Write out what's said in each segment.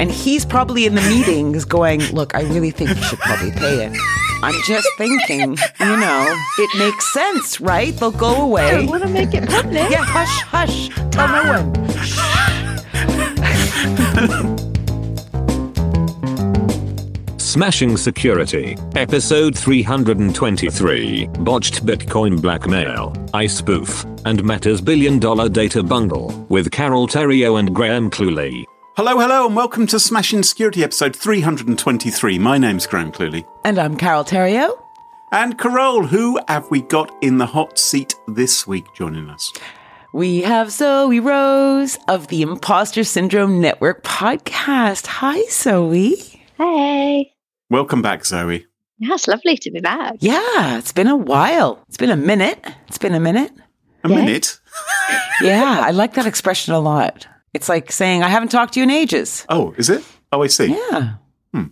And he's probably in the meetings going, Look, I really think you should probably pay it. I'm just thinking, you know, it makes sense, right? They'll go away. don't want to make it public. Yeah, hush, hush. Tell no one. Smashing Security, Episode 323 Botched Bitcoin Blackmail, iSpoof, and Meta's Billion Dollar Data Bungle, with Carole Theriault and Graham Cluley. Hello, hello, and welcome to Smashing Security episode 323. My name's Graham Cluley. And I'm Carole Theriault. And Carole, who have we got in the hot seat this week joining us? We have Zoe Rose of the Imposter Syndrome Network podcast. Hi, Zoe. Hey. Welcome back, Zoe. Yeah, it's lovely to be back. Yeah, it's been a while. It's been a minute. It's been a minute. A Yeah. minute. Yeah, I like that expression a lot. It's like saying, I haven't talked to you in ages. Oh, is it? Oh, I see. Yeah. Hmm.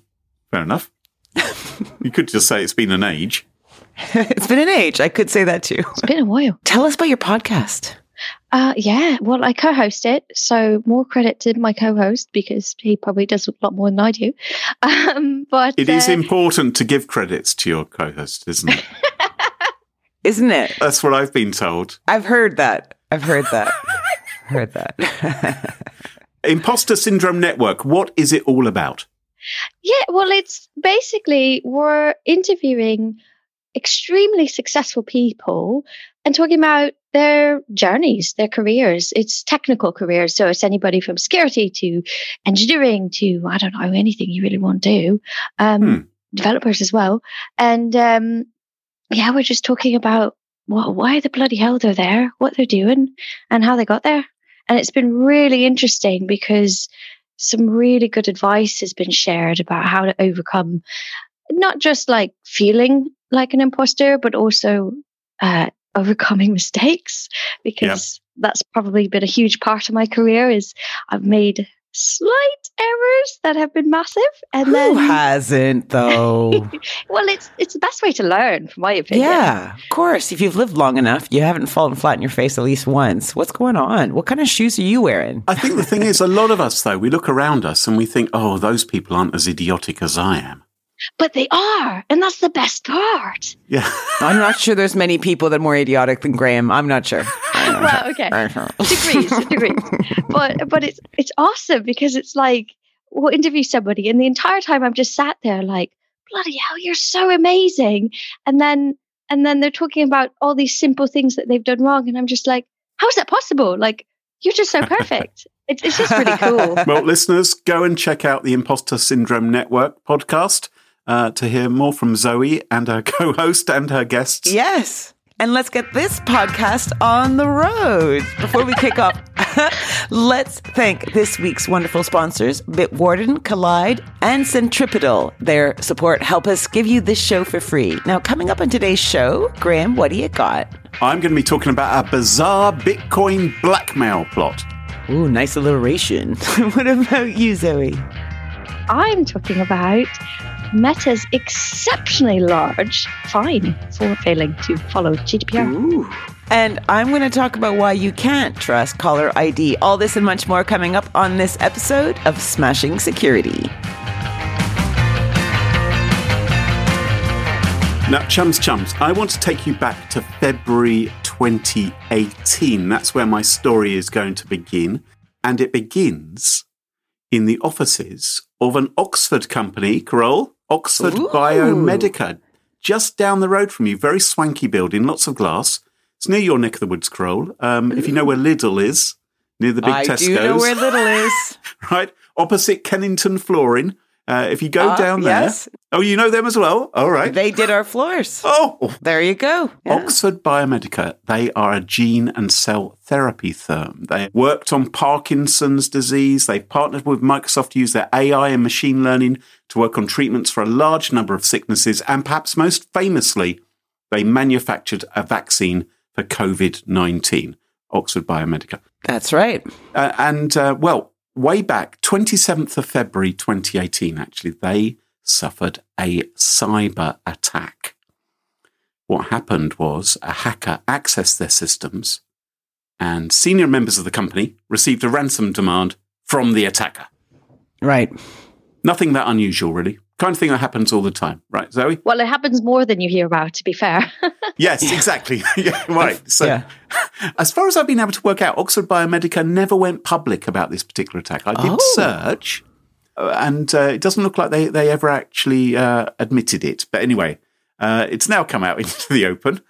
Fair enough. you could just say it's been an age. it's been an age. I could say that too. It's been a while. Tell us about your podcast. Uh, yeah, well, I co host it. So more credit to my co host because he probably does a lot more than I do. Um, but It is uh, important to give credits to your co host, isn't it? Isn't it? That's what I've been told. I've heard that. I've heard that. Heard that. Imposter Syndrome Network, what is it all about? Yeah, well, it's basically we're interviewing extremely successful people and talking about their journeys, their careers. It's technical careers. So it's anybody from security to engineering to, I don't know, anything you really want to do. Um, Hmm. Developers as well. And um, yeah, we're just talking about what, why the bloody hell they're there, what they're doing, and how they got there. And it's been really interesting because some really good advice has been shared about how to overcome not just like feeling like an imposter, but also uh, overcoming mistakes because that's probably been a huge part of my career is I've made slight errors that have been massive and Who then hasn't, though? well it's it's the best way to learn from my opinion yeah, of course. If you've lived long enough, you haven't fallen flat in your face at least once. What's going on? What kind of shoes are you wearing? I think the thing is, a lot of us, though, we look around us and we think, oh, those people aren't as idiotic as I am. but they are and that's the best part Yeah. I'm not sure there's many people that are more idiotic than Graham. I'm not sure. well okay degrees, degrees. But but it's it's awesome because it's like we'll interview somebody, and the entire time I'm just sat there like, bloody hell, you're so amazing. And then and then they're talking about all these simple things that they've done wrong, and I'm just like, how is that possible? Like you're just so perfect. it's it's just really cool. Well, listeners, go and check out the Imposter Syndrome Network podcast uh, to hear more from Zoe and her co host and her guests. Yes. And let's get this podcast on the road. Before we kick off, let's thank this week's wonderful sponsors, Bitwarden, Kolide, and Centripetal. Their support help us give you this show for free. Now, coming up on today's show, Graham, what do you got? I'm going to be talking about a bizarre Bitcoin blackmail plot. Ooh, nice alliteration. what about you, Zoe? I'm talking about Meta's exceptionally large fine for failing to follow GDPR. Ooh, And I'm going to talk about why you can't trust caller ID. All this and much more coming up on this episode of Smashing Security. Now, chums, chums, I want to take you back to February 2018. That's where my story is going to begin. And it begins in the offices of an Oxford company, Carole, Oxford Ooh. Biomedica, just down the road from you. Very swanky building, lots of glass. It's near your neck of the woods, Carole. Um, if you know where Lidl is, near the big I Tesco's. do know where Lidl is. right? Opposite Kennington Flooring. Uh, if you go Ah, down there. yes. Oh, you know them as well? All right. They did our floors. oh, There you go. Yeah. Oxford Biomedica, they are a gene and cell therapy firm. They worked on Parkinson's disease. They've partnered with Microsoft to use their AI and machine learning to work on treatments for a large number of sicknesses. And perhaps most famously, they manufactured a vaccine for COVID 19. Oxford Biomedica. That's right. Uh, and uh, well, way back, 27th of February 2018, actually, they suffered a cyber attack. What happened was a hacker accessed their systems, and senior members of the company received a ransom demand from the attacker. Right. Nothing that unusual, really. Kind of thing that happens all the time, right, Zoe? Well, it happens more than you hear about, to be fair. Yes, exactly. yeah, right. So, Yeah. as far as I've been able to work out, Oxford Biomedica never went public about this particular attack. I did Oh. search, uh, and uh, it doesn't look like they, they ever actually uh, admitted it. But anyway, uh, it's now come out into the open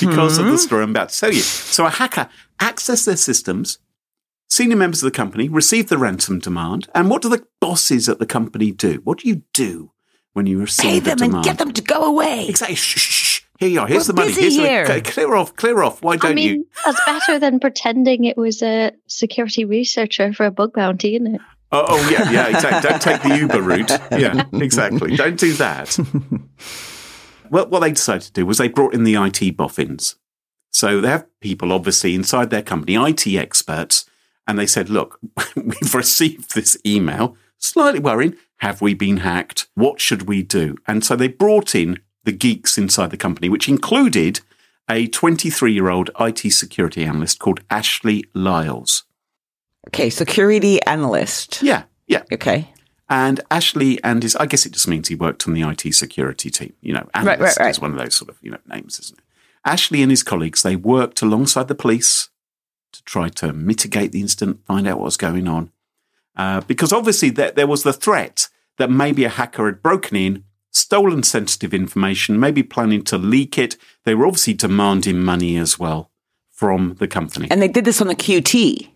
because of the story I'm about to tell you. So, a hacker accessed their systems. Senior members of the company receive the ransom demand. And what do the bosses at the company do? What do you do when you receive Pay a them demand? and get them to go away. Exactly. Shh, shh, shh. Here you are. Here's We're the money. busy Here's here. The, clear off. Clear off. Why don't I mean, you? that's better than pretending it was a security researcher for a bug bounty, isn't it? Oh, oh, yeah, yeah, exactly. Don't take the Uber route. Yeah, exactly. Don't do that. well, what they decided to do was they brought in the IT boffins. So they have people, obviously, inside their company, IT experts, and they said, look, we've received this email. Slightly worrying. Have we been hacked? What should we do? And so they brought in the geeks inside the company, which included a 23 year old IT security analyst called Ashley Lyles. Okay, security analyst. Yeah, yeah. Okay. And Ashley and his, I guess it just means he worked on the IT security team. You know, right, analyst right. is one of those sort of, you know, names, isn't it? Ashley and his colleagues, they worked alongside the police to try to mitigate the incident, find out what was going on. Uh, because obviously there, there was the threat that maybe a hacker had broken in, stolen sensitive information, maybe planning to leak it. They were obviously demanding money as well from the company. And they did this on the QT,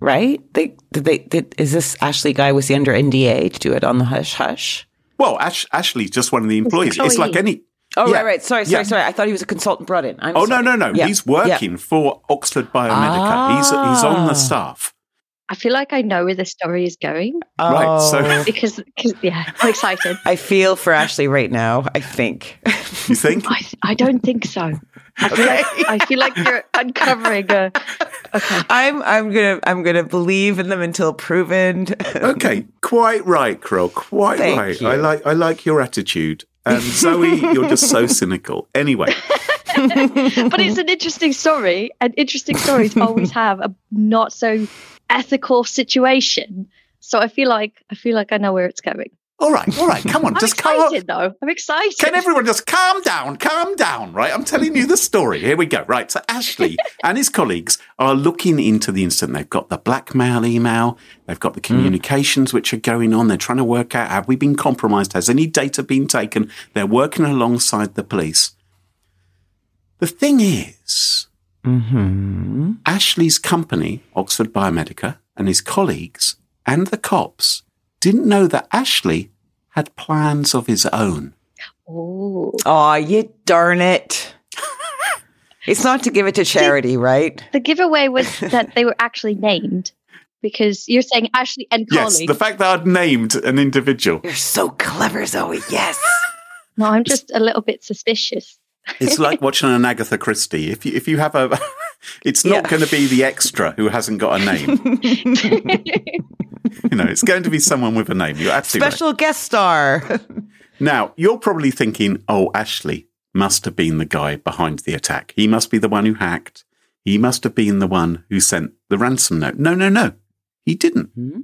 right? They did they did is this Ashley guy was he under NDA to do it on the hush hush? well, Ash, Ashley's just one of the employees. It's like any. Oh Yeah. right, right. Sorry, sorry, Yeah. sorry. I thought he was a consultant brought in. I'm Oh sorry. no, no, no! Yeah. He's working for Oxford Biomedica. He's he's on Ah. the staff. I feel like I know where the story is going Right, so- Oh. because, cause, yeah, I'm excited. I feel for Ashley right now. I think. You think? I, I don't think so. I feel, like, I feel like you're uncovering a. Okay. I'm I'm gonna I'm gonna believe in them until proven. okay, quite right, Carole. Quite Thank right. you. I like I like your attitude. And Zoe, you're just so cynical. Anyway, but it's an interesting story, and interesting stories always have a not so ethical situation. So I feel like I feel like I know where it's going. All right, all right. Come on, I'm just calm. excited though. I'm excited. Can everyone just calm down? Calm down, right? I'm telling you the story. Here we go. Right. So Ashley and his colleagues are looking into the incident. They've got the blackmail email. They've got the mm. communications which are going on. They're trying to work out have we been compromised? Has any data been taken? They're working alongside the police. The thing is, mm-hmm. Ashley's company, Oxford Biomedica, and his colleagues and the cops didn't know that Ashley had plans of his own. Oh, Aw, you darn it. It's not to give it to charity, right? the giveaway was that they were actually named because you're saying Ashley and Yes, the fact that I'd named an individual. You're so clever, Zoe. Yes. no, I'm just a little bit suspicious. It's like watching an Agatha Christie. If you if you have a, it's not Yeah. going to be the extra who hasn't got a name. you know, it's going to be someone with a name. You're absolutely right. Special guest star. Now you're probably thinking, "Oh, Ashley, must have been the guy behind the attack. He must be the one who hacked. He must have been the one who sent the ransom note. No, no, no. He didn't. Hmm?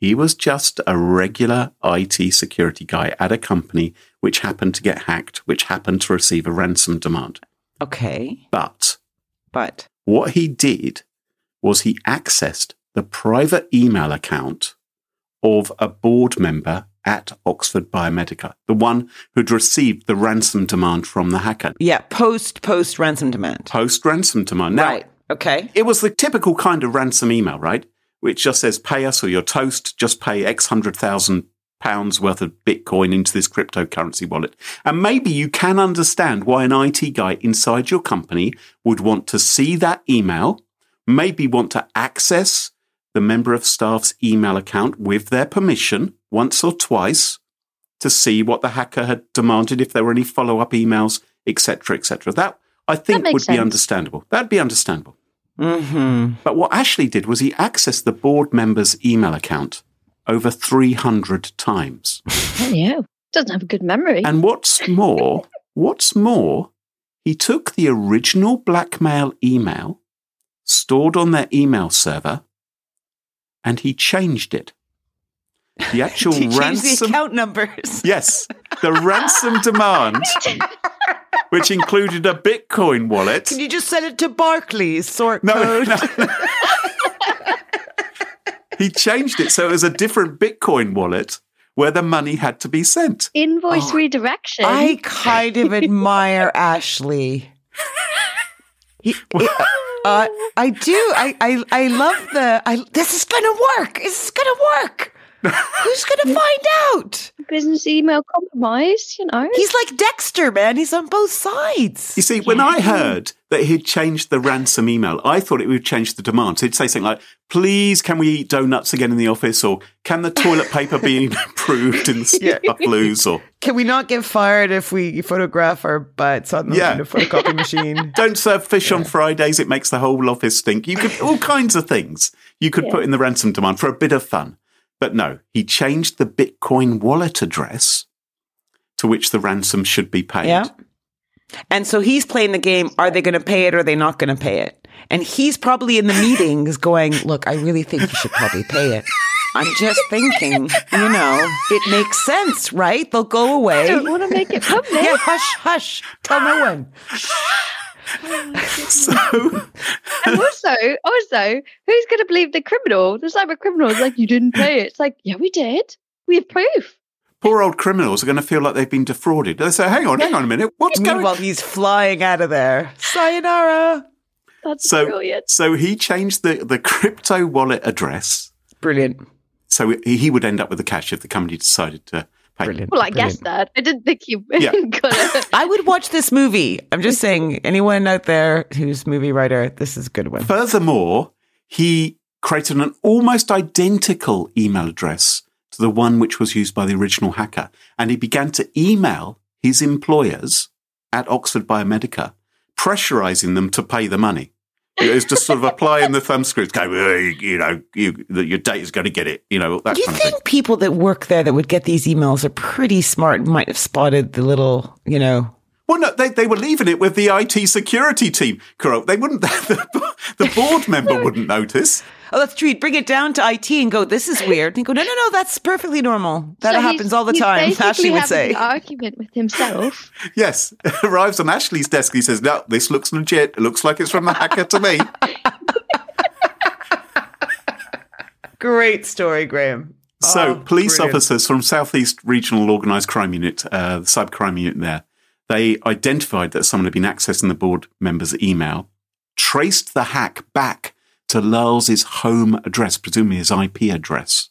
He was just a regular IT security guy at a company which happened to get hacked, which happened to receive a ransom demand. Okay. But But what he did was he accessed the private email account of a board member at Oxford Biomedica, the one who'd received the ransom demand from the hacker. yeah, post post ransom demand. Post ransom demand. Now, right. Okay. it was the typical kind of ransom email, right? Which just says, pay us or you're toast, just pay X hundred thousand pounds worth of Bitcoin into this cryptocurrency wallet. And maybe you can understand why an IT guy inside your company would want to see that email, maybe want to access the member of staff's email account with their permission once or twice to see what the hacker had demanded, if there were any follow up emails, etc., etc. That I think makes would sense. be understandable. That'd be understandable. Mm-hmm. But what Ashley did was he accessed the board member's email account over 300 times. Oh, yeah. Doesn't have a good memory. And what's more, what's more, he took the original blackmail email stored on their email server and he changed it. The actual Change the ransom account numbers. Yes, the ransom demand which included a Bitcoin wallet. Can you just send it to Barclays sort No, code? no. He changed it so it was a different Bitcoin wallet where the money had to be sent. Invoice Oh, redirection. I kind of admire Ashley. He, uh, I do. I, I I love the. I this is gonna work. This is gonna work. Who's gonna find out? Business email compromise, you know. He's like Dexter, man. He's on both sides. You see, when I heard that he'd changed the ransom email, I thought it would change the demands. He'd say something like, please, can we eat donuts again in the office? Or can the toilet paper be improved in the blues? Or Can we not get fired if we photograph our butts on the, Yeah. on the photocopy machine? don't serve fish on Fridays, it makes the whole office stink. You could, all kinds of things you could put in the ransom demand for a bit of fun. But no, he changed the Bitcoin wallet address to which the ransom should be paid. Yeah. And so he's playing the game. Are they going to pay it or are they not going to pay it? And he's probably in the meetings going, look, I really think you should probably pay it. I'm just thinking, you know, it makes sense, right? They'll go away. I away. don't want to make it public. Yeah, hush, hush. Tell no one. So, And also, also, who's going to believe the criminal? The cyber criminal is like, you didn't pay it. It's like, yeah, we did. We have proof. Poor old criminals are going to feel like they've been defrauded. They say, hang on, hang on a minute. What's going Meanwhile, he's flying out of there. Sayonara. That's So, brilliant. so he changed the, the crypto wallet address. Brilliant. So he he would end up with the cash if the company decided to pay. Brilliant. Well, I Brilliant. guessed that. I didn't think you Yeah. got it. I would watch this movie. I'm just saying, anyone out there who's movie writer, this is a good one. Furthermore, he created an almost identical email address to the one which was used by the original hacker. And he began to email his employers at Oxford Biomedica, pressurizing them to pay the money. It was just sort of applying the thumb screws, go, "Hey, you know, you, that your data's going to get it, you know, that Do you kind of thing. think people that work there that would get these emails are pretty smart and might have spotted the little, you know, Well, no, they, they were leaving it with the IT security team. They wouldn't, the, the board member wouldn't notice. Oh, that's true. You'd bring it down to IT and go, this is weird. And go, no, no, no, that's perfectly normal. That So happens all the time. Ashley would having say. an argument with himself. Yes, arrives on Ashley's desk. He says, "No, this looks legit. It looks like it's from the hacker to me." Great story, Graham. So, Oh, police brilliant. officers from Southeast Regional Organised Crime Unit, uh, the cybercrime unit there, they identified that someone had been accessing the board member's email, traced the hack back to Lyles's home address, presumably his IP address,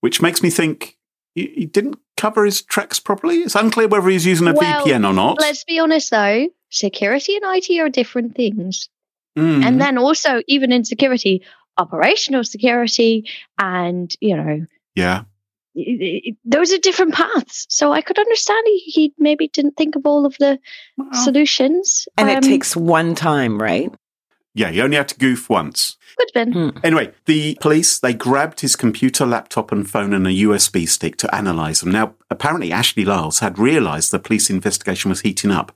which makes me think he, he didn't cover his tracks properly. It's unclear whether he's using a Well, VPN or not. Let's be honest though, security and IT are different things. Mm. And then also, even in security, operational security and, you know, yeah. i- i- those are different paths. So I could understand he, he maybe didn't think of all of the Well, solutions. And it Um, takes one time, right? Yeah, you only have to goof once. Could have been. Hmm. Anyway, the police they grabbed his computer, laptop, and phone and a USB stick to analyze them. Now, apparently, Ashley Lyles had realized the police investigation was heating up,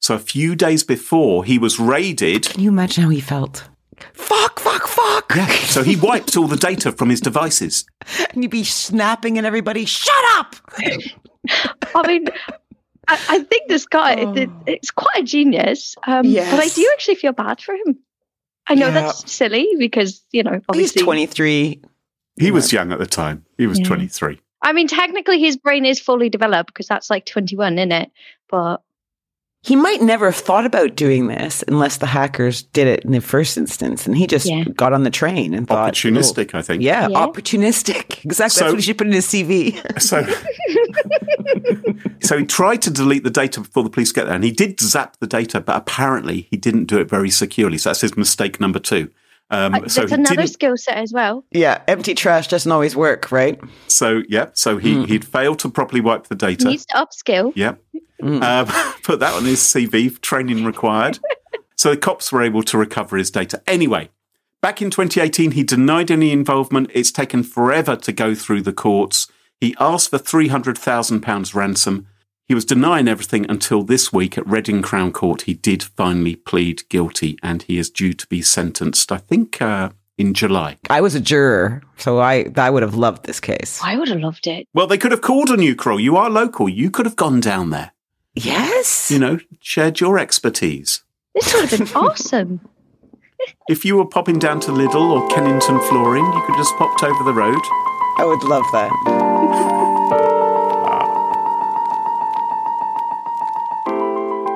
So a few days before he was raided, Can you imagine how he felt? Fuck, fuck, fuck. yeah, so he wiped all the data from his devices. And you'd be snapping at everybody, shut up. I mean, I, I think this guy, it, it's quite a genius. Um, But I do actually feel bad for him. I know Yeah. that's silly because, you know, obviously. He's 23. He was young at the time. He was Yeah. 23. I mean, technically his brain is fully developed because that's like 21, isn't it? But He might never have thought about doing this unless the hackers did it in the first instance. And he just Yeah. got on the train and thought, Opportunistic, I "Oh, think. yeah, Yeah. opportunistic. Exactly. So- That's what he should put in his CV. So, so he tried to delete the data before the police get there, and he did zap the data, but apparently he didn't do it very securely. So that's his mistake number two. Um, uh, so that's another skill set as well. yeah, empty trash doesn't always work, right? So yeah, so he he'd failed to properly wipe the data. Needs to upskill. Yeah. Um, put that on his CV, training required. so the cops were able to recover his data. Anyway, back in 2018, he denied any involvement. It's taken forever to go through the courts. He asked for £300,000 ransom. He was denying everything until this week at Reading Crown Court. He did finally plead guilty and he is due to be sentenced, I think, uh, in July. I was a juror, so I, I would have loved this case. I would have loved it. Well, they could have called on you, Carole. You are local. You could have gone down there, Yes. you know, shared your expertise. This would have been awesome. If you were popping down to Lidl or Kennington Flooring, you could have just popped over the road. I would love that.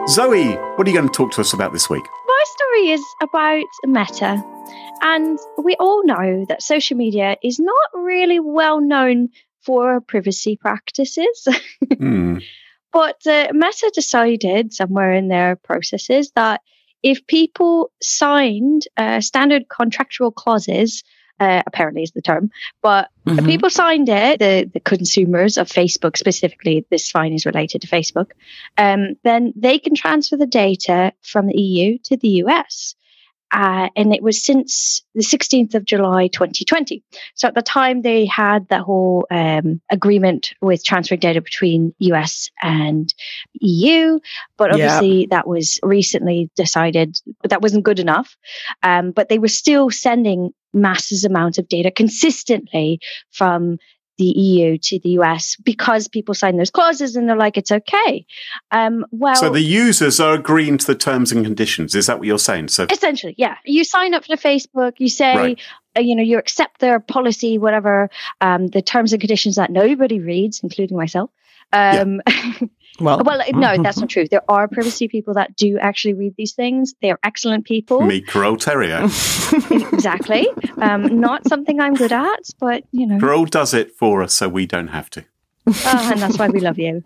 Zoe, what are you going to talk to us about this week? My story is about Meta. And we all know that social media is not really well known for privacy practices. Hmm. But uh, Meta decided somewhere in their processes that if people signed uh, standard contractual clauses, uh, apparently is the term, but Mhm. people signed it, the, the consumers of Facebook specifically, this fine is related to Facebook, um, then they can transfer the data from the EU to the US. Uh, and it was since the 16th of July 2020. So at the time, they had that whole um, agreement with transferring data between US and EU, but Yeah. obviously that was recently decided, but that wasn't good enough. Um, but they were still sending massive amounts of data consistently from the EU to the US because people sign those clauses and they're like, it's okay. Um, well, so the users are agreeing to the terms and conditions. Is that what you're saying? So Essentially, yeah. You sign up to Facebook, you say, Right. uh, you know, you accept their policy, whatever, um, the terms and conditions that nobody reads, including myself. Um, Well, well, no, that's not true. There are privacy people that do actually read these things. They are excellent people. meet Carole Theriault. exactly. Um, not something I'm good at, but, you know, Carole does it for us so we don't have to. uh, and that's why we love you.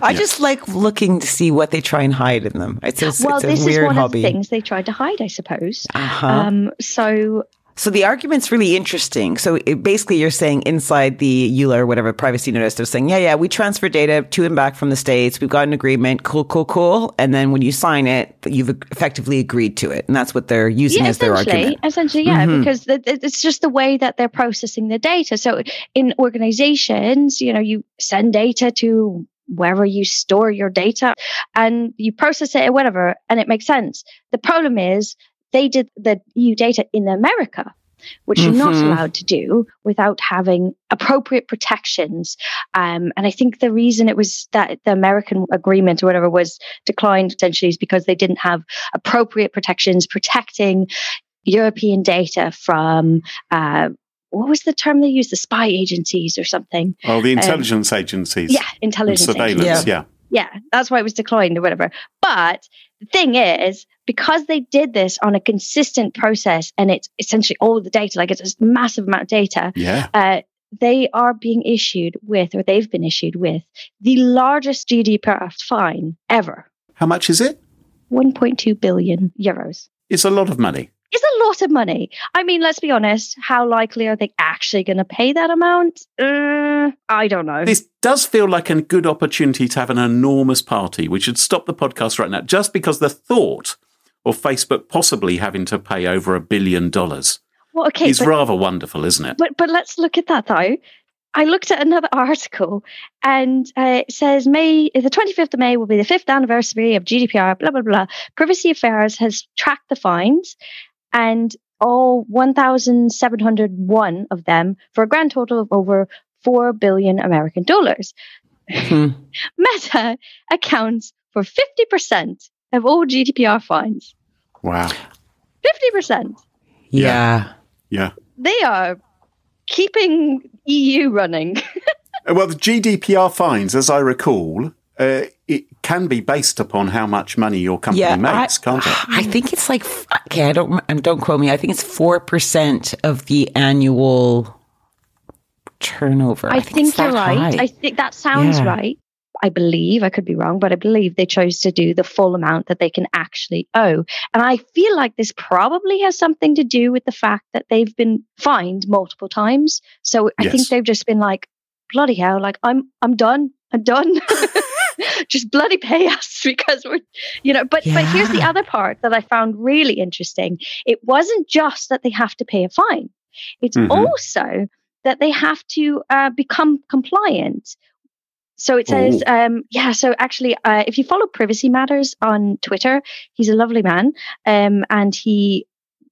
I just like looking to see what they try and hide in them. It's a, well, it's a this is weird one hobby. of the things they tried to hide, I suppose. Uh-huh. Um, so So the argument's really interesting. So it, basically, you're saying inside the EULA or whatever privacy notice, they're saying, yeah, yeah, we transfer data to and back from the states. We've got an agreement. Cool, cool, cool. And then when you sign it, you've effectively agreed to it, and that's what they're using yeah, as their argument. essentially, yeah, Mhm. because th- th- it's just the way that they're processing the data. So in organizations, you know, you send data to wherever you store your data and you process it or whatever, and it makes sense. The problem is they did the EU data in America. Which you're not Mhm. allowed to do without having appropriate protections. Um, and I think the reason it was that the American agreement or whatever was declined essentially is because they didn't have appropriate protections protecting European data from uh, what was the term they used? The spy agencies or something. Oh, the intelligence agencies. Yeah, And intelligence. surveillance. agencies. Yeah. Yeah, that's why it was declined or whatever. But the thing is, because they did this on a consistent process and it's essentially all the data, like it's a massive amount of data, Yeah. uh, they are being issued with, or they've been issued with, the largest GDPR fine ever How much is it? 1.2 billion euros. It's a lot of money. It's a lot of money. I mean, let's be honest. How likely are they actually going to pay that amount? Uh, I don't know. This does feel like a good opportunity to have an enormous party. We should stop the podcast right now just because the thought of Facebook possibly having to pay over a billion dollars well, okay, is but, rather wonderful, isn't it? but but let's look at that though. I looked at another article and uh, it says May the 25th of May will be the fifth anniversary of GDPR. Blah blah blah. Privacy Affairs has tracked the fines, and all 1,701 of them for a grand total of over four billion American dollars. Hmm. Meta accounts for 50% of all GDPR fines. Wow. 50%. Yeah. Yeah. They are keeping EU running. well, the GDPR fines, as I recall, uh, it can be based upon how much money your company yeah, makes, I, can't it? I think it's like okay, I don't don't quote me. I think it's four percent of the annual turnover. I, I think, think you're right. High. I think that sounds yeah. right. I believe, I could be wrong, but I believe they chose to do the full amount that they can actually owe. And I feel like this probably has something to do with the fact that they've been fined multiple times. So I yes. think they've just been like, bloody hell, like I'm I'm done. I'm done. just bloody pay us because we're you know but yeah. but here's the other part that i found really interesting it wasn't just that they have to pay a fine it's mm-hmm. also that they have to uh, become compliant so it says, um, yeah. So actually, uh, if you follow Privacy Matters on Twitter, he's a lovely man, um, and he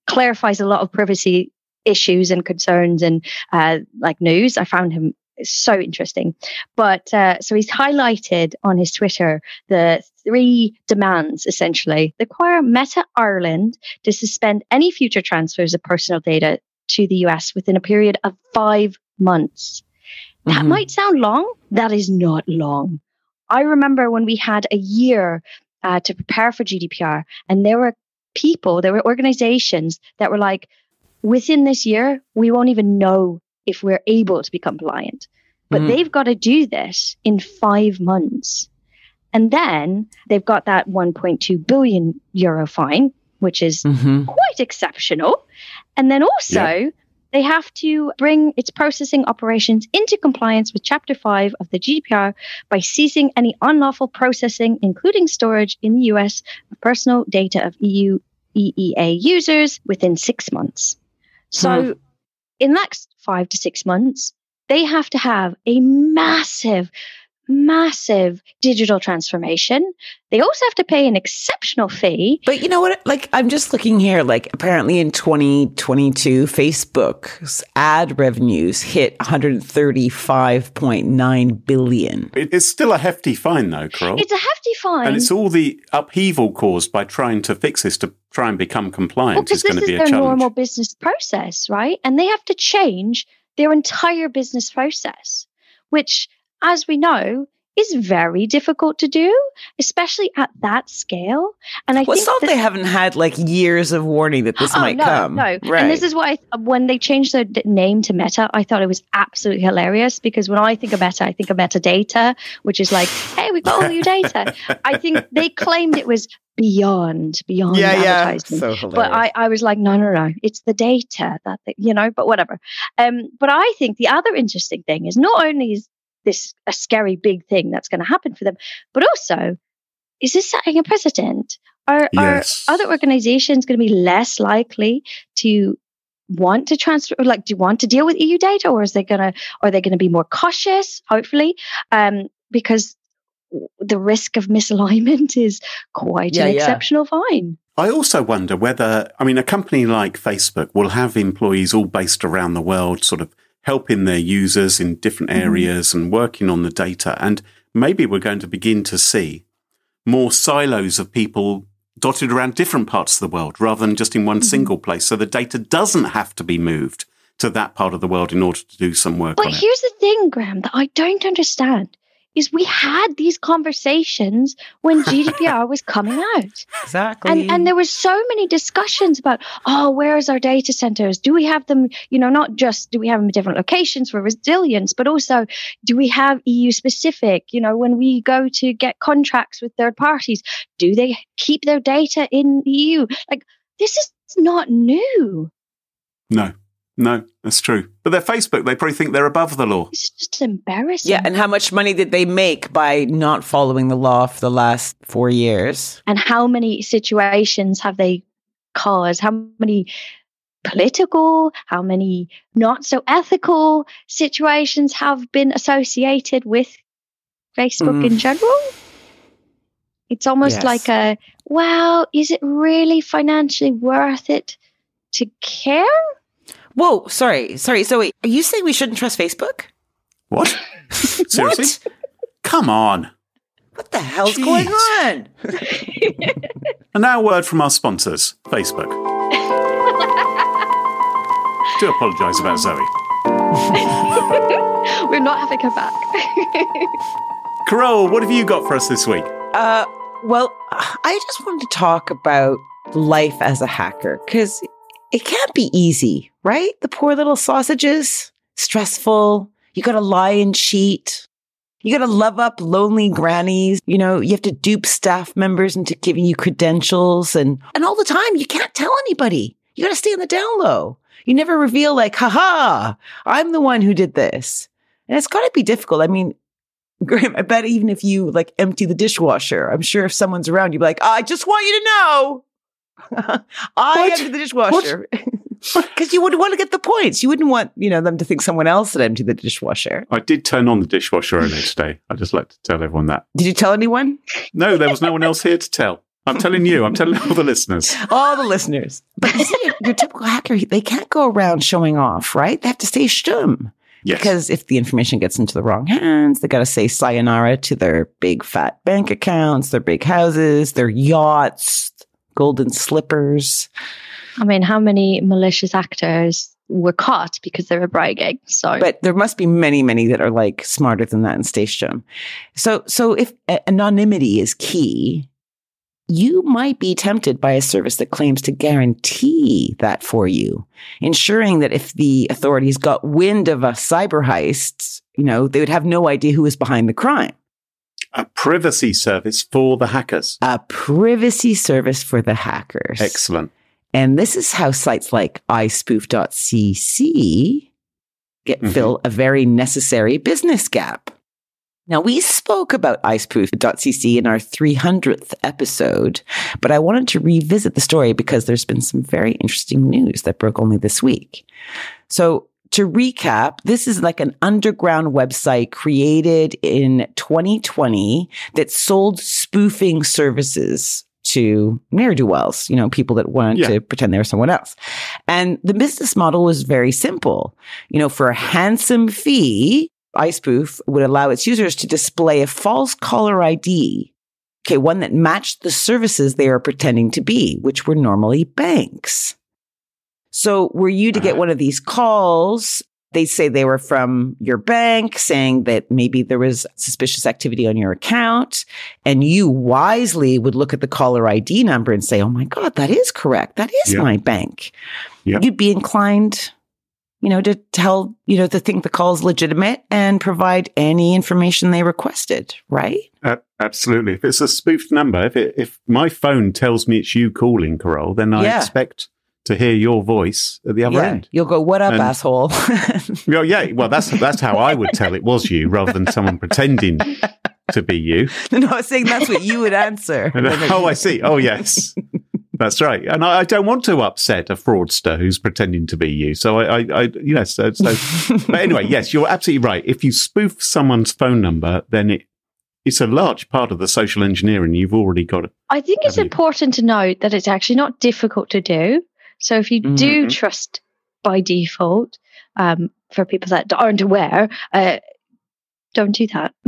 clarifies a lot of privacy issues and concerns and uh, like news. I found him so interesting. But uh, so he's highlighted on his Twitter the three demands essentially. They require Meta Ireland to suspend any future transfers of personal data to the US within a period of five months. That mm-hmm. might sound long. That is not long. I remember when we had a year uh, to prepare for GDPR, and there were people, there were organizations that were like, within this year, we won't even know if we're able to be compliant. But mm. they've got to do this in five months. And then they've got that 1.2 billion euro fine, which is mm-hmm. quite exceptional. And then also, yeah they have to bring its processing operations into compliance with Chapter 5 of the GDPR by ceasing any unlawful processing, including storage in the US of personal data of EU EEA users within six months. So, hmm. In the next five to six months, they have to have a massive massive digital transformation. They also have to pay an exceptional fee. But you know what? Like, I'm just looking here. Like, apparently in 2022, Facebook's ad revenues hit 135.9 billion. It's still a hefty fine, though, Carole. It's a hefty fine. And it's all the upheaval caused by trying to fix this to try and become compliant well, is going to be a challenge. This is their normal business process, right? And they have to change their entire business process, which as we know, is very difficult to do, especially at that scale. And I well, think that, they haven't had like years of warning that this oh, might no, come. No, right. and this is why when they changed the name to Meta, I thought it was absolutely hilarious because when I think of Meta, I think of metadata, which is like, hey, we've got all your data. I think they claimed it was beyond beyond yeah, advertising. Yeah. So but I, I was like, no, no, no, it's the data that they, you know. But whatever. Um, but I think the other interesting thing is not only is this a scary big thing that's going to happen for them. But also, is this setting a precedent? Are, yes. are other organizations going to be less likely to want to transfer like do you want to deal with eu data or is they gonna are they gonna be more cautious hopefully um because the risk of misalignment is quite yeah, an yeah. exceptional fine I also wonder whether, I mean, a company like Facebook will have employees all based around the world, sort of helping their users in different mm-hmm. areas mm-hmm. and working on the data. And maybe we're going to begin to see more silos of people dotted around different parts of the world rather than just in one mm-hmm. single place. So the data doesn't have to be moved to that part of the world in order to do some work. But here's the thing, Graham, that I don't understand is we had these conversations when GDPR was coming out. Exactly. And and there were so many discussions about, oh, where's our data centers? Do we have them, you know, not just do we have them in different locations for resilience, but also do we have EU specific, you know, when we go to get contracts with third parties, do they keep their data in EU? Like this is not new. No. No, that's true. But they're Facebook. They probably think they're above the law. It's just embarrassing. Yeah, and how much money did they make by not following the law for the last four years? And how many situations have they caused? How many political, how many not so ethical situations have been associated with Facebook Mm. in general. It's almost Yes. like a, well, is it really financially worth it to care? Whoa, sorry, sorry. So wait, are you saying we shouldn't trust Facebook? What? Seriously? What? Come on. What the hell's Jeez. going on? And now a word from our sponsors, Facebook. Do apologise about Zoe. We're not having her back. Carole, what have you got for us this week? Uh, well, I just wanted to talk about life as a hacker because it can't be easy, right? The poor little sausages, stressful. You got to lie and cheat. You got to love up lonely grannies. You know, you have to dupe staff members into giving you credentials and, and all the time you can't tell anybody. You got to stay on the down low. You never reveal like, haha, I'm the one who did this. And it's got to be difficult. I mean, Graham, I bet even if you like empty the dishwasher, I'm sure if someone's around, you'd be like, I just want you to know. I What? empty the dishwasher. Because you would want to get the points. You wouldn't want, you know, them to think someone else had emptied the dishwasher. I did turn on the dishwasher earlier today. I just like to tell everyone that. Did you tell anyone? No, there was no one else here to tell. I'm telling you, I'm telling all the listeners. All the listeners. But you see, your, typical hacker, they can't go around showing off, right? They have to stay stum. Yes. Because if the information gets into the wrong hands, they got to say sayonara to their big fat bank accounts, their big houses, their yachts, golden slippers. I mean, how many malicious actors were caught because they were bragging? So, But there must be many, many that are like smarter than that in stay stum. So, so if a- anonymity is key, you might be tempted by a service that claims to guarantee that for you, ensuring that if the authorities got wind of a cyber heist, you know, they would have no idea who was behind the crime. A privacy service for the hackers. A privacy service for the hackers. Excellent. And this is how sites like ispoof.cc get Mhm. fill a very necessary business gap. Now, we spoke about ispoof.cc in our 300th episode, but I wanted to revisit the story because there's been some very interesting news that broke only this week. So, to recap, this is like an underground website created in 2020 that sold spoofing services to ne'er do wells, you know, people that wanted Yeah. to pretend they were someone else. And the business model was very simple. You know, for a handsome fee, iSpoof would allow its users to display a false caller ID. Okay, one that matched the services they are pretending to be, which were normally banks. So, were you to get uh-huh. one of these calls, they'd say they were from your bank, saying that maybe there was suspicious activity on your account. And you wisely would look at the caller ID number and say, oh my God, that is correct. That is my bank. You'd be inclined, you know, to tell, you know, to think the call is legitimate and provide any information they requested, right? Uh, absolutely. If it's a spoofed number, if it, if my phone tells me it's you calling, Carole, then I Yeah. expect to hear your voice at the other yeah. end. You'll go, what up, And- asshole? Well, yeah. Well, that's that's how I would tell it was you, rather than someone pretending to be you. no, I was saying that's what you would answer. And, oh, I see. Oh, yes. That's right. And I, I don't want to upset a fraudster who's pretending to be you. So I, I, I yes. So, so, but anyway, yes, you're absolutely right. If you spoof someone's phone number, then it it's a large part of the social engineering. You've already got it. I think it's you- important to note that it's actually not difficult to do. So if you do Mhm. trust by default, um, for people that aren't aware, uh, don't do that.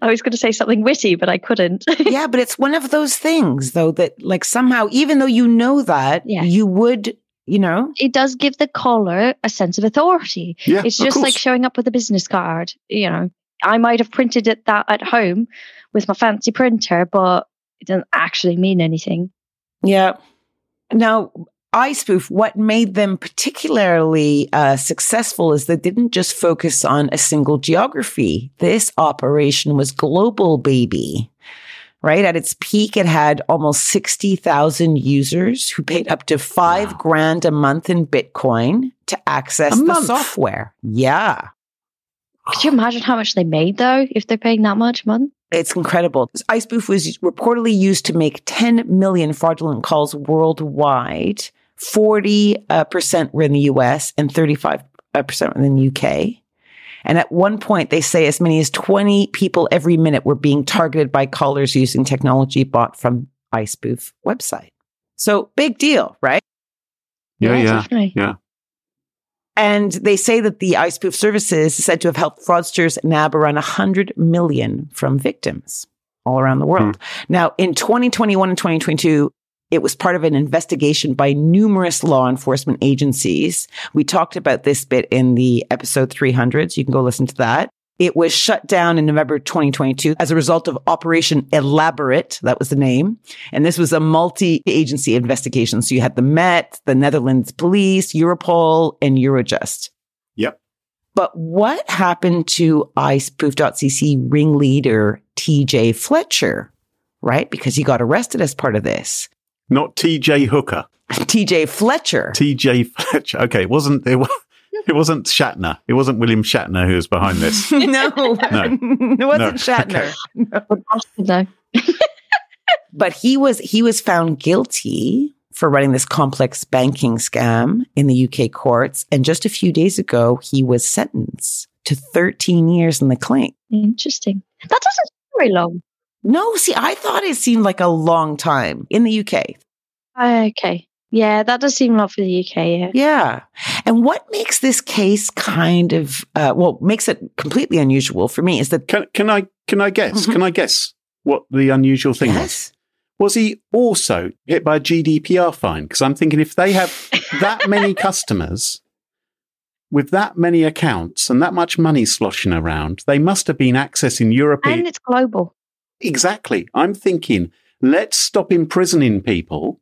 I was going to say something witty, but I couldn't. yeah, but it's one of those things, though, that like somehow, even though you know that, Yeah. you would, you know, it does give the caller a sense of authority. Yeah, it's just like showing up with a business card. You know, I might have printed it that at home with my fancy printer, but it doesn't actually mean anything. Yeah. Now, iSpoof, what made them particularly uh, successful is they didn't just focus on a single geography. This operation was global, baby. Right at its peak, it had almost 60,000 users who paid up to five Wow. grand a month in Bitcoin to access A the month? software. Yeah. Could you imagine how much they made though if they're paying that much a month? It's incredible. iSpoof was reportedly used to make 10 million fraudulent calls worldwide 40 uh, percent were in the US and 35% were in the UK. And at one point, they say as many as 20 people every minute were being targeted by callers using technology bought from iSpoof website. So big deal, right? Yeah, yeah, definitely. yeah. And they say that the iSpoof services is said to have helped fraudsters nab around 100 million from victims all around the world. Now, in 2021 and 2022, it was part of an investigation by numerous law enforcement agencies. We talked about this bit in the episode 300. So you can go listen to that. It was shut down in November 2022 as a result of Operation Elaborate. That was the name. And this was a multi-agency investigation. So you had the Met, the Netherlands Police, Europol, and Eurojust. Yep. But what happened to iSpoof.cc ringleader TJ Fletcher, right? Because he got arrested as part of this. Not TJ Hooker. TJ Fletcher. TJ Fletcher. Okay, it wasn't it, wa- it wasn't Shatner. It wasn't William Shatner who was behind this. no, it wasn't No. Shatner. No. But he was he was found guilty for running this complex banking scam in the UK courts. And just a few days ago, he was sentenced to 13 years in the clink. Interesting. That doesn't seem very long. No, see, I thought it seemed like a long time in the UK. Okay. Yeah, that does seem a lot for the UK. Yeah. Yeah. And what makes this case kind of, uh, well, makes it completely unusual for me is that, Can can I can I guess? Mhm. Can I guess what the unusual thing was? yes, Was he also hit by a GDPR fine? Because I'm thinking if they have that many customers with that many accounts and that much money sloshing around, they must have been accessing European. And it's global. Exactly. I'm thinking, let's stop imprisoning people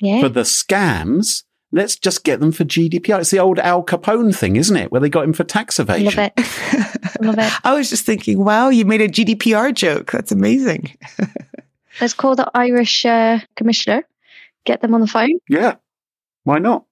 Yeah. for the scams. Let's just get them for GDPR. It's the old Al Capone thing, isn't it? Where they got him for tax evasion. Love evasion. it. Love it. I was just thinking, wow, you made a GDPR joke. That's amazing. Let's call the Irish uh, commissioner. Get them on the phone. Yeah. Why not?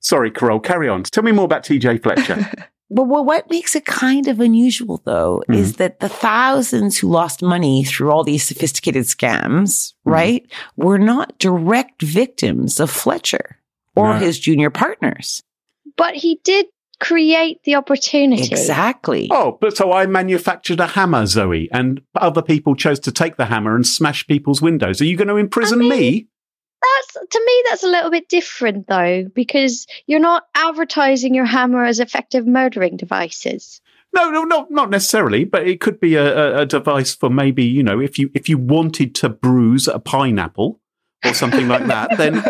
Sorry, Carole, carry on. Tell me more about TJ Fletcher. But well, what makes it kind of unusual, though, mm-hmm. is that the thousands who lost money through all these sophisticated scams, mm-hmm. right, were not direct victims of Fletcher or No. his junior partners. But he did create the opportunity. Exactly. oh, but so I manufactured a hammer, Zoe, and other people chose to take the hammer and smash people's windows. Are you going to imprison I mean- me? That's to me that's a little bit different though, because you're not advertising your hammer as effective murdering devices. No, no, not not necessarily, but it could be a, a, device for maybe you know if you if you wanted to bruise a pineapple or something like that, then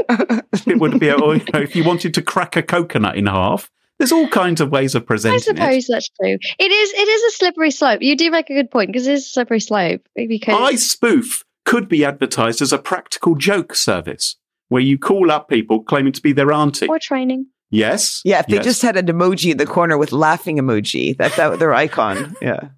it would be. A, or you know, if you wanted to crack a coconut in half, there's all kinds of ways of I presenting it. suppose that's true. It is it is a slippery slope. You do make a good point because it is a slippery slope. Because I spoof could be advertised as a practical joke service where you call up people claiming to be their auntie. or training. Yes. yeah, if they yes. just had an emoji in the corner with laughing emoji, that's that their icon. Yeah.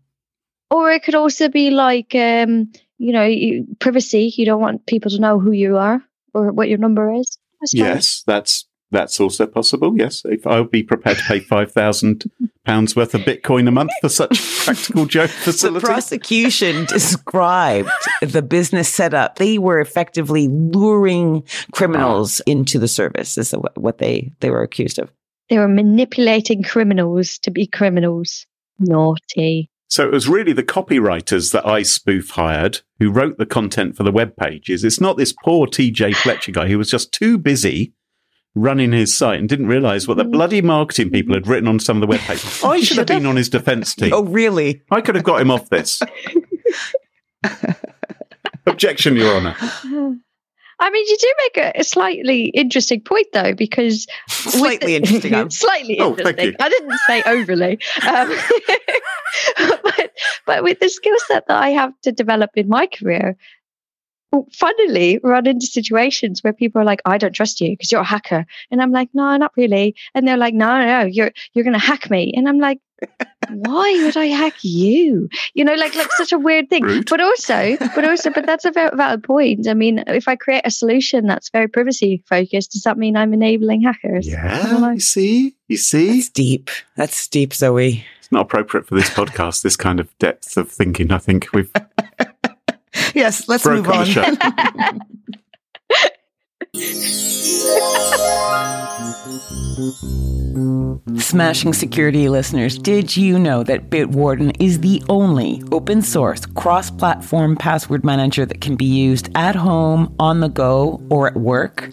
Or it could also be like um, you know, you, privacy. You don't want people to know who you are or what your number is. Yes, that's that's also possible. Yes, if I'll be prepared to pay five thousand pounds worth of Bitcoin a month for such practical joke facility. The prosecution described the business setup. They were effectively luring criminals ah. into the service, is what what they, they were accused of. They were manipulating criminals to be criminals. Naughty. So it was really the copywriters that iSpoof hired who wrote the content for the web pages. It's not this poor TJ Fletcher guy who was just too busy running his site and didn't realize what the bloody marketing people had written on some of the web pages. I should have been on his defense team. Oh, really? I could have got him off this. Objection, Your Honour. I mean, you do make a, a slightly interesting point, though, because Slightly the- interesting. I'm- slightly Oh, thank interesting. you. I didn't say overly, um, but but with the skill set that I have to develop in my career, well, funnily run into situations where people are like, "I don't trust you because you're a hacker," and I'm like, "No, not really," and they're like, "No, no, no you're you're going to hack me," and I'm like. Why would I hack you? You know, like like such a weird thing. Rude. But also, but also, but that's a very valid point. I mean, if I create a solution that's very privacy focused, does that mean I'm enabling hackers? Yeah, know. you see? You see? That's deep. That's deep, Zoe. It's not appropriate for this podcast, this kind of depth of thinking. I think we've Yes, let's broken move on. the. Smashing security listeners, did you know that Bitwarden is the only open source cross platform password manager that can be used at home, on the go, or at work?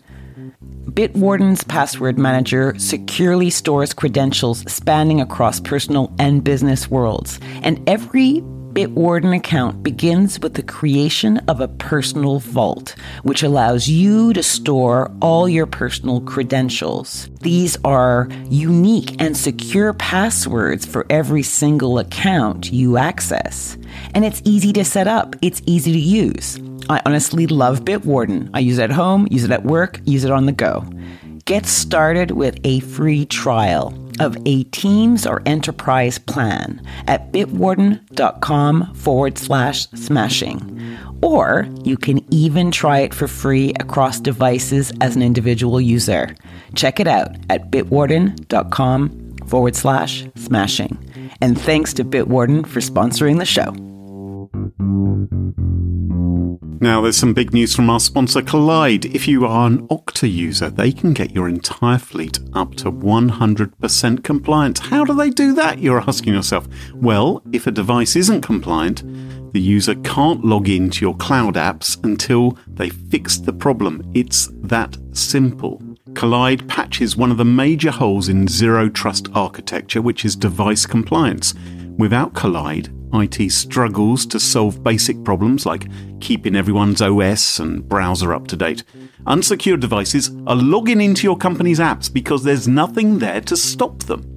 Bitwarden's password manager securely stores credentials spanning across personal and business worlds, and every Bitwarden account begins with the creation of a personal vault, which allows you to store all your personal credentials. These are unique and secure passwords for every single account you access. And it's easy to set up, it's easy to use. I honestly love Bitwarden. I use it at home, use it at work, use it on the go. Get started with a free trial of a Teams or Enterprise plan at bitwarden.com forward slash smashing. Or you can even try it for free across devices as an individual user. Check it out at bitwarden.com forward slash smashing. And thanks to Bitwarden for sponsoring the show. Now, there's some big news from our sponsor, Kolide. If you are an Okta user, they can get your entire fleet up to 100% compliant. How do they do that? You're asking yourself. Well, if a device isn't compliant, the user can't log into your cloud apps until they fix the problem. It's that simple. Kolide patches one of the major holes in zero trust architecture, which is device compliance. Without Kolide, IT struggles to solve basic problems like keeping everyone's OS and browser up to date. Unsecured devices are logging into your company's apps because there's nothing there to stop them.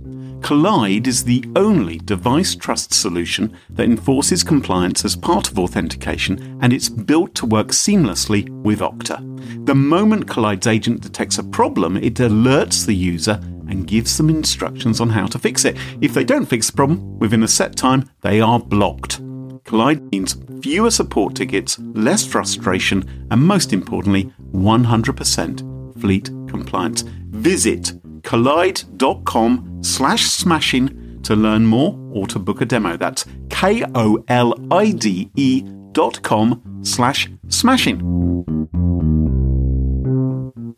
Kolide is the only device trust solution that enforces compliance as part of authentication, and it's built to work seamlessly with Okta. The moment Kolide's agent detects a problem, it alerts the user and gives them instructions on how to fix it. If they don't fix the problem within a set time, they are blocked. Kolide means fewer support tickets, less frustration, and most importantly, 100% fleet compliance. Visit kolide.com slash smashing to learn more or to book a demo. That's K-O-L-I-D-E dot com slash smashing.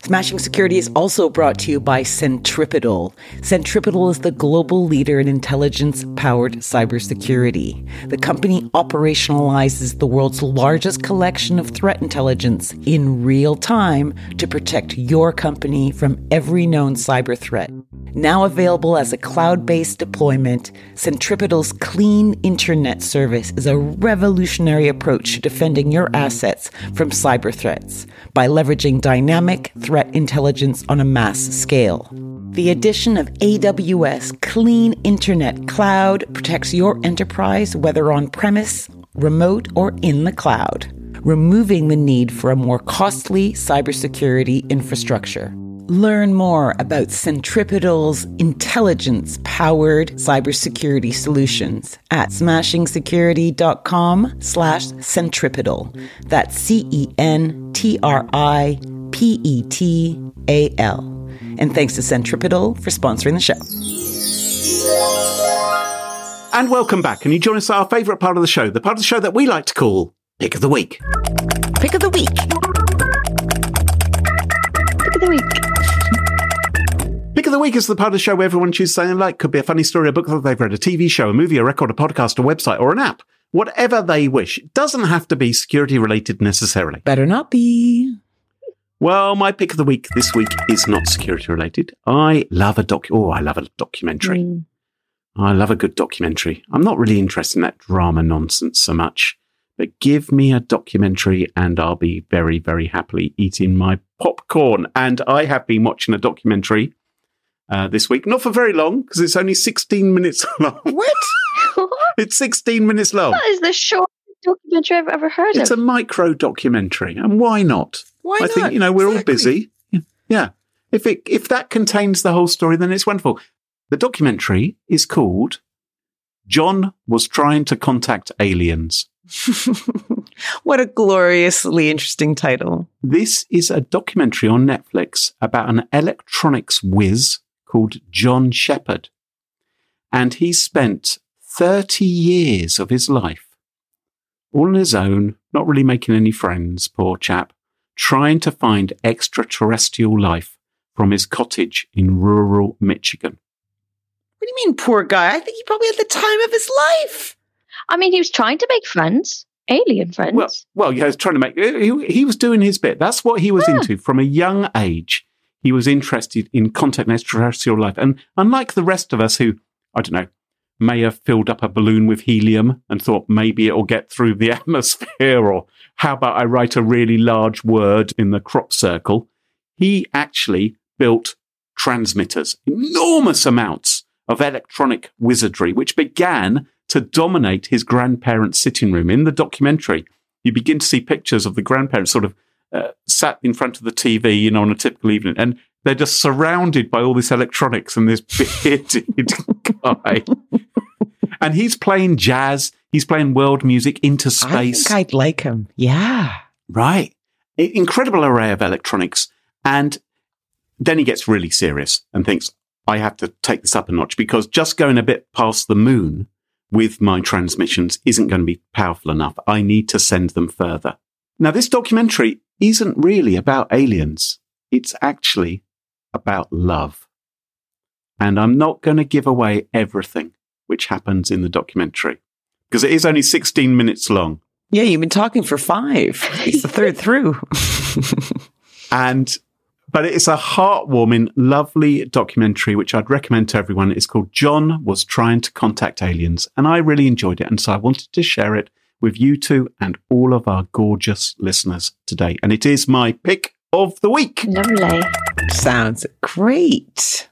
Smashing Security is also brought to you by Centripetal. Centripetal is the global leader in intelligence powered cybersecurity. The company operationalizes the world's largest collection of threat intelligence in real time to protect your company from every known cyber threat. Now available as a cloud based deployment, Centripetal's Clean Internet service is a revolutionary approach to defending your assets from cyber threats by leveraging dynamic threat intelligence on a mass scale. The addition of AWS Clean Internet Cloud protects your enterprise whether on premise, remote, or in the cloud, removing the need for a more costly cybersecurity infrastructure. Learn more about Centripetal's intelligence powered cybersecurity solutions at smashingsecurity.com slash centripetal. That's C E N T R I P E T A L. And thanks to Centripetal for sponsoring the show. And welcome back. And you join us at our favourite part of the show, the part of the show that we like to call Pick of the Week. Pick of the week. Pick of the week. Pick of the week is the part of the show where everyone chooses something they like. Could be a funny story, a book that they've read, a TV show, a movie, a record, a podcast, a website, or an app. Whatever they wish. It doesn't have to be security related necessarily. Better not be. Well, my pick of the week this week is not security related. I love a doc. Oh, I love a documentary. Mm. I love a good documentary. I'm not really interested in that drama nonsense so much, but give me a documentary and I'll be very, very happily eating my popcorn. And I have been watching a documentary uh, this week, not for very long because it's only 16 minutes long. What? it's 16 minutes long. that is the shortest documentary I've ever heard It's a micro documentary, and why not? Why I not? think you know we're Exactly. all busy. Yeah, if it if that contains the whole story, then it's wonderful. The documentary is called "John was trying to contact aliens." what a gloriously interesting title. This is a documentary on Netflix about an electronics whiz called John Shepherd, and he spent thirty years of his life all on his own, not really making any friends. Poor chap. Trying to find extraterrestrial life from his cottage in rural Michigan. What do you mean, poor guy? I think he probably had the time of his life. I mean, he was trying to make friends, alien friends. Well, well, yeah, he was trying to make. He, he was doing his bit. That's what he was Yeah. into from a young age. He was interested in contact extraterrestrial life, and unlike the rest of us, who I don't know, may have filled up a balloon with helium and thought maybe it'll get through the atmosphere, or how about I write a really large word in the crop circle? He actually built transmitters, enormous amounts of electronic wizardry, which began to dominate his grandparents' sitting room. In the documentary, you begin to see pictures of the grandparents sort of uh, sat in front of the TV, you know, on a typical evening, and they're just surrounded by all this electronics and this bearded guy. and he's playing jazz, he's playing world music into space. I think I'd like him. Yeah. Right. Incredible array of electronics. And then he gets really serious and thinks, I have to take this up a notch because just going a bit past the moon with my transmissions isn't going to be powerful enough. I need to send them further. Now, this documentary isn't really about aliens. It's actually about love. And I'm not going to give away everything which happens in the documentary because it is only 16 minutes long. Yeah, you've been talking for five. It's the third through. and but it's a heartwarming, lovely documentary which I'd recommend to everyone. It's called John Was Trying to Contact Aliens, and I really enjoyed it, and so I wanted to share it with you two and all of our gorgeous listeners today. And it is my pick of the week. Lovely. Sounds great.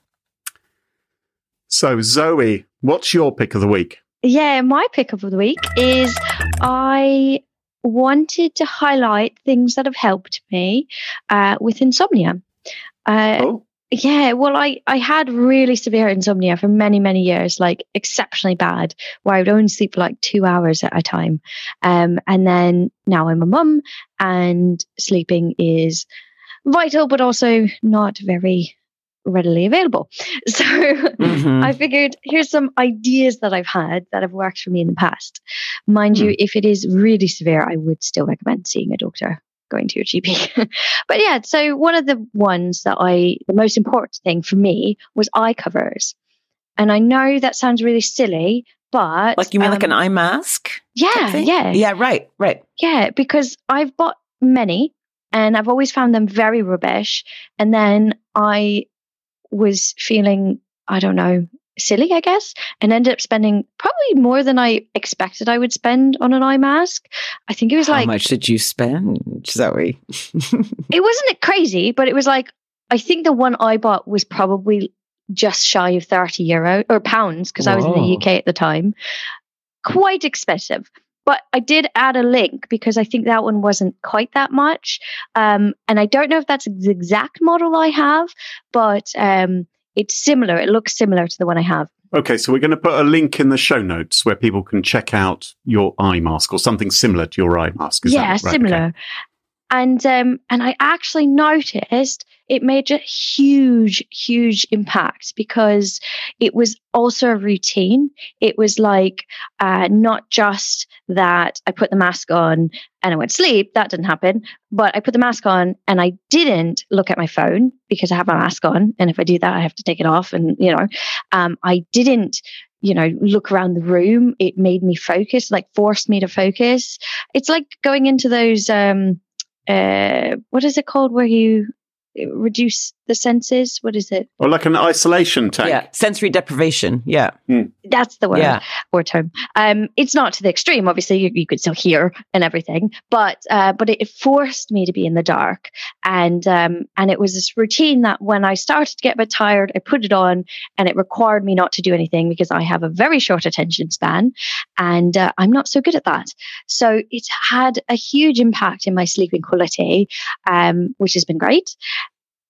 So Zoe, what's your pick of the week? Yeah, my pick of the week is I wanted to highlight things that have helped me uh, with insomnia. Uh, Oh, Yeah, well, I, I had really severe insomnia for many, many years, like exceptionally bad, where I would only sleep for like two hours at a time. Um, and then now I'm a mum and sleeping is vital, but also not very readily available. So Mhm. I figured here's some ideas that I've had that have worked for me in the past. Mind you, if it is really severe, I would still recommend seeing a doctor, going to your GP. but yeah, so one of the ones that I, the most important thing for me was eye covers. And I know that sounds really silly, but like you mean like um, an eye mask? yeah, yeah, Yeah, right, right. yeah, because I've bought many and I've always found them very rubbish. And then I was feeling, I don't know, silly, I guess, and ended up spending probably more than I expected I would spend on an eye mask. I think it was How like, How much did you spend, Zoe? it wasn't crazy, but it was like, I think the one I bought was probably just shy of 30 euro or pounds because I was in the UK at the time. Quite expensive. But I did add a link because I think that one wasn't quite that much. Um, and I don't know if that's the exact model I have, but um, it's similar. It looks similar to the one I have. okay. So we're going to put a link in the show notes where people can check out your eye mask or something similar to your eye mask. Is yeah, right? Okay. similar. And um, and I actually noticed it made a huge, huge impact because it was also a routine. It was like uh, not just that I put the mask on and I went to sleep. That didn't happen. But I put the mask on and I didn't look at my phone because I have my mask on. And if I do that, I have to take it off. And you know, um, I didn't. You know, look around the room. It made me focus, like forced me to focus. It's like going into those um, uh, what is it called where you reduce the senses? What is it? Or like an isolation tank. Yeah, sensory deprivation. Yeah, That's the word yeah. or term. Um, it's not to the extreme. Obviously, you, you could still hear and everything, but uh, but it, it forced me to be in the dark, and um, and it was this routine that when I started to get a bit tired, I put it on, and it required me not to do anything because I have a very short attention span, and uh, I'm not so good at that. So it's had a huge impact in my sleeping quality, um, which has been great.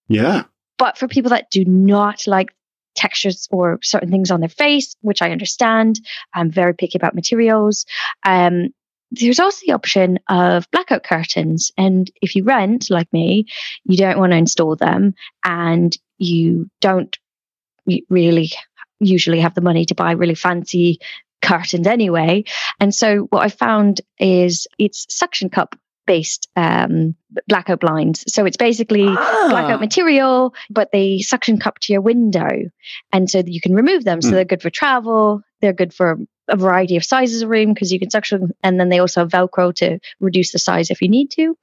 Yeah. But for people that do not like textures or certain things on their face, which I understand, I'm very picky about materials. Um, there's also the option of blackout curtains. And if you rent, like me, you don't want to install them and you don't really usually have the money to buy really fancy curtains anyway. And so what I found is it's suction cup based um, blackout blinds. So it's basically Ah. blackout material, but they suction cup to your window. And so that you can remove them. So Hmm. they're good for travel. They're good for a variety of sizes of room because you can suction. And then they also have Velcro to reduce the size if you need to.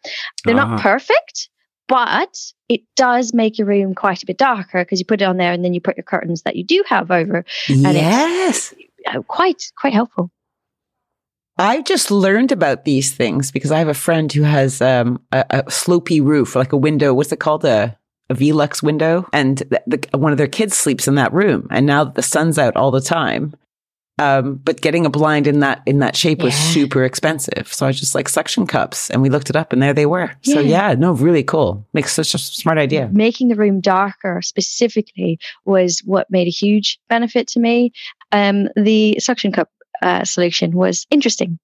They're Ah. not perfect, but it does make your room quite a bit darker because you put it on there and then you put your curtains that you do have over. And it's- Yes. Uh, quite, quite helpful. I just learned about these things because I have a friend who has um, a, a slopey roof, like a window. What's it called? A, a Velux window. And the, the, one of their kids sleeps in that room. And now that the sun's out all the time, um, but getting a blind in that in that shape was super expensive. So I was just like suction cups, and we looked it up, and there they were. So Yeah. yeah, no, really cool. Makes such a smart idea. Making the room darker specifically was what made a huge benefit to me. Um, the suction cup uh, solution was interesting.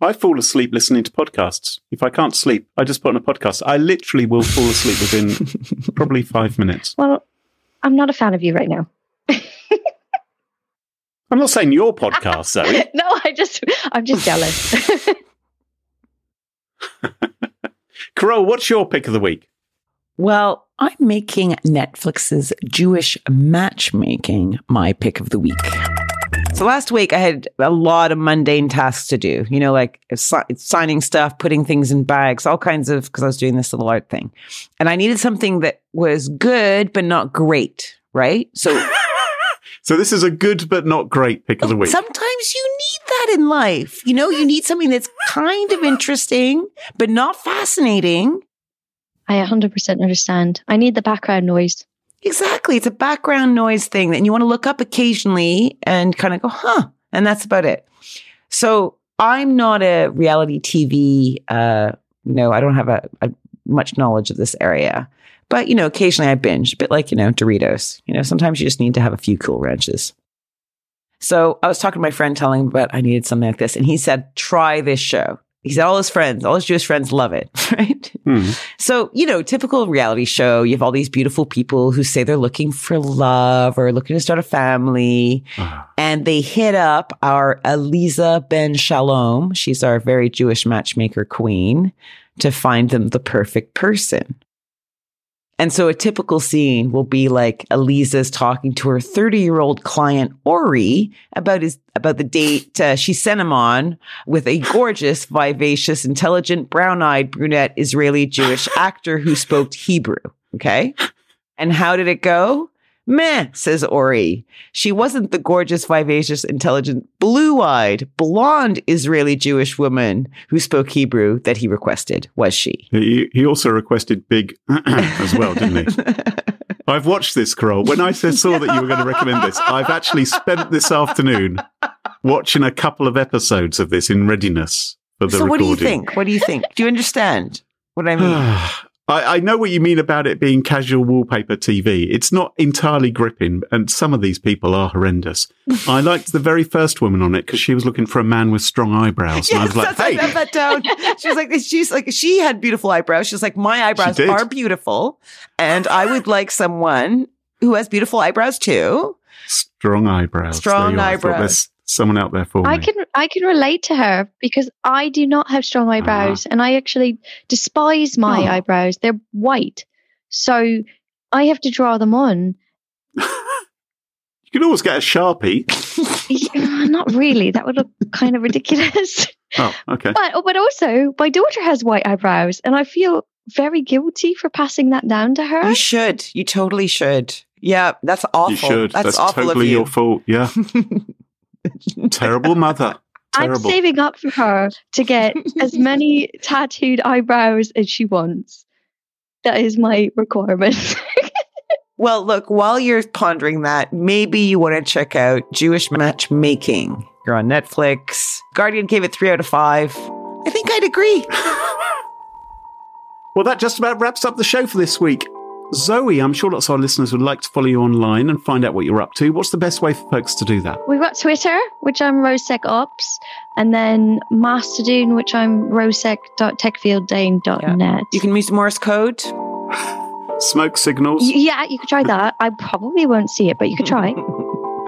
I fall asleep listening to podcasts. If I can't sleep, I just put on a podcast. I literally will fall asleep within probably five minutes. Well, I'm not a fan of you right now. I'm not saying your podcast, Zoe. no, I just, I'm just jealous. Carole, what's your pick of the week? Well, I'm making Netflix's Jewish matchmaking my pick of the week. So last week I had a lot of mundane tasks to do, you know, like si- signing stuff, putting things in bags, all kinds of, because I was doing this little art thing. And I needed something that was good, but not great, right? So So this is a good but not great pick of the week. sometimes you need that in life. You know, you need something that's kind of interesting, but not fascinating. I 100% understand. I need the background noise. Exactly. It's a background noise thing that you want to look up occasionally and kind of go, huh? And that's about it. So I'm not a reality TV, uh, no, I don't have a, a much knowledge of this area. But, you know, occasionally I binge, a bit like, you know, Doritos. You know, sometimes you just need to have a few Cool Ranches. So I was talking to my friend telling him about I needed something like this. And he said, try this show. He said all his friends, all his Jewish friends love it, right? Hmm. So, you know, typical reality show, you have all these beautiful people who say they're looking for love or looking to start a family. Ah. And they hit up our Aleeza Ben Shalom. She's our very Jewish matchmaker queen to find them the perfect person. And so a typical scene will be like Aleeza's talking to her 30 year old client, Ori, about his, about the date uh, she sent him on with a gorgeous, vivacious, intelligent, brown eyed, brunette Israeli Jewish actor who spoke Hebrew. Okay. And how did it go? Meh, says Ori. She wasn't the gorgeous, vivacious, intelligent, blue eyed, blonde Israeli Jewish woman who spoke Hebrew that he requested, was she? He, he also requested big as well, didn't he? I've watched this, Carole. When I saw that you were going to recommend this, I've actually spent this afternoon watching a couple of episodes of this in readiness for the so, what do you think? What do you think? Do you understand what I mean? I, I know what you mean about it being casual wallpaper TV. It's not entirely gripping, and some of these people are horrendous. I liked the very first woman on it because she was looking for a man with strong eyebrows. and I was like, hey, that down. She was like, she's like, she had beautiful eyebrows. She's like, my eyebrows are beautiful, and I would like someone who has beautiful eyebrows too. strong eyebrows. Strong There you are. I thought eyebrows. There's someone out there for I me. can I can relate to her because I do not have strong ah. eyebrows and I actually despise my Oh. eyebrows. They're white. So I have to draw them on. You can always get a sharpie. Yeah, not really. That would look kind of ridiculous. Oh, okay. But but also my daughter has white eyebrows and I feel very guilty for passing that down to her. You should. You totally should. Yeah, that's awful. You should. That's, That's, awful totally of you. your fault. Yeah. Terrible mother. I'm saving up for her to get as many tattooed eyebrows as she wants. That is my requirement. Well, look, while you're pondering that, maybe you want to check out Jewish Matchmaking. You're on Netflix. Guardian gave it three out of five. I think I'd agree. Well, that just about wraps up the show for this week. Zoe, I'm sure lots of our listeners would like to follow you online and find out what you're up to. What's the best way for folks to do that? We've got Twitter, which I'm RoseSecOps, and then Mastodon, which I'm rosec.techfieldday.net. You can use Morse code. Smoke signals. Y- yeah, you could try that. I probably won't see it, but you could try.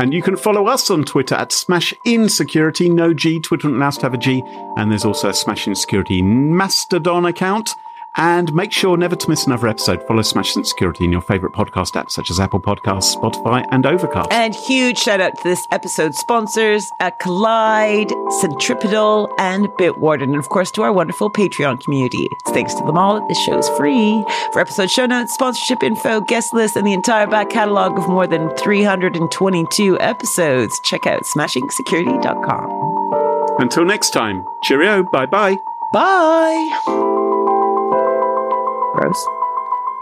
And you can follow us on Twitter at Smash Insecurity. No G. Twitter wouldn't allow us to have a G. And there's also a SmashinSecurity Mastodon account. And make sure never to miss another episode. Follow Smashing Security in your favorite podcast apps such as Apple Podcasts, Spotify, and Overcast. And huge shout out to this episode's sponsors at Kolide, Centripetal, and Bitwarden. And of course, to our wonderful Patreon community. It's thanks to them all that this show is free. For episode show notes, sponsorship info, guest list, and the entire back catalog of more than 322 episodes, check out smashingsecurity.com. Until next time, cheerio. Bye bye bye. Bye. Rose.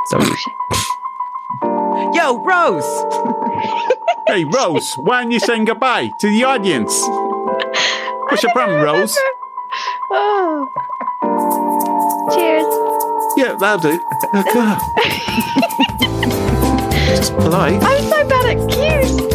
So, yo, Rose. Hey, Rose, why aren't you saying goodbye to the audience? What's your problem, Rose? Oh. Cheers. Yeah, that'll do. Just polite. I'm so bad at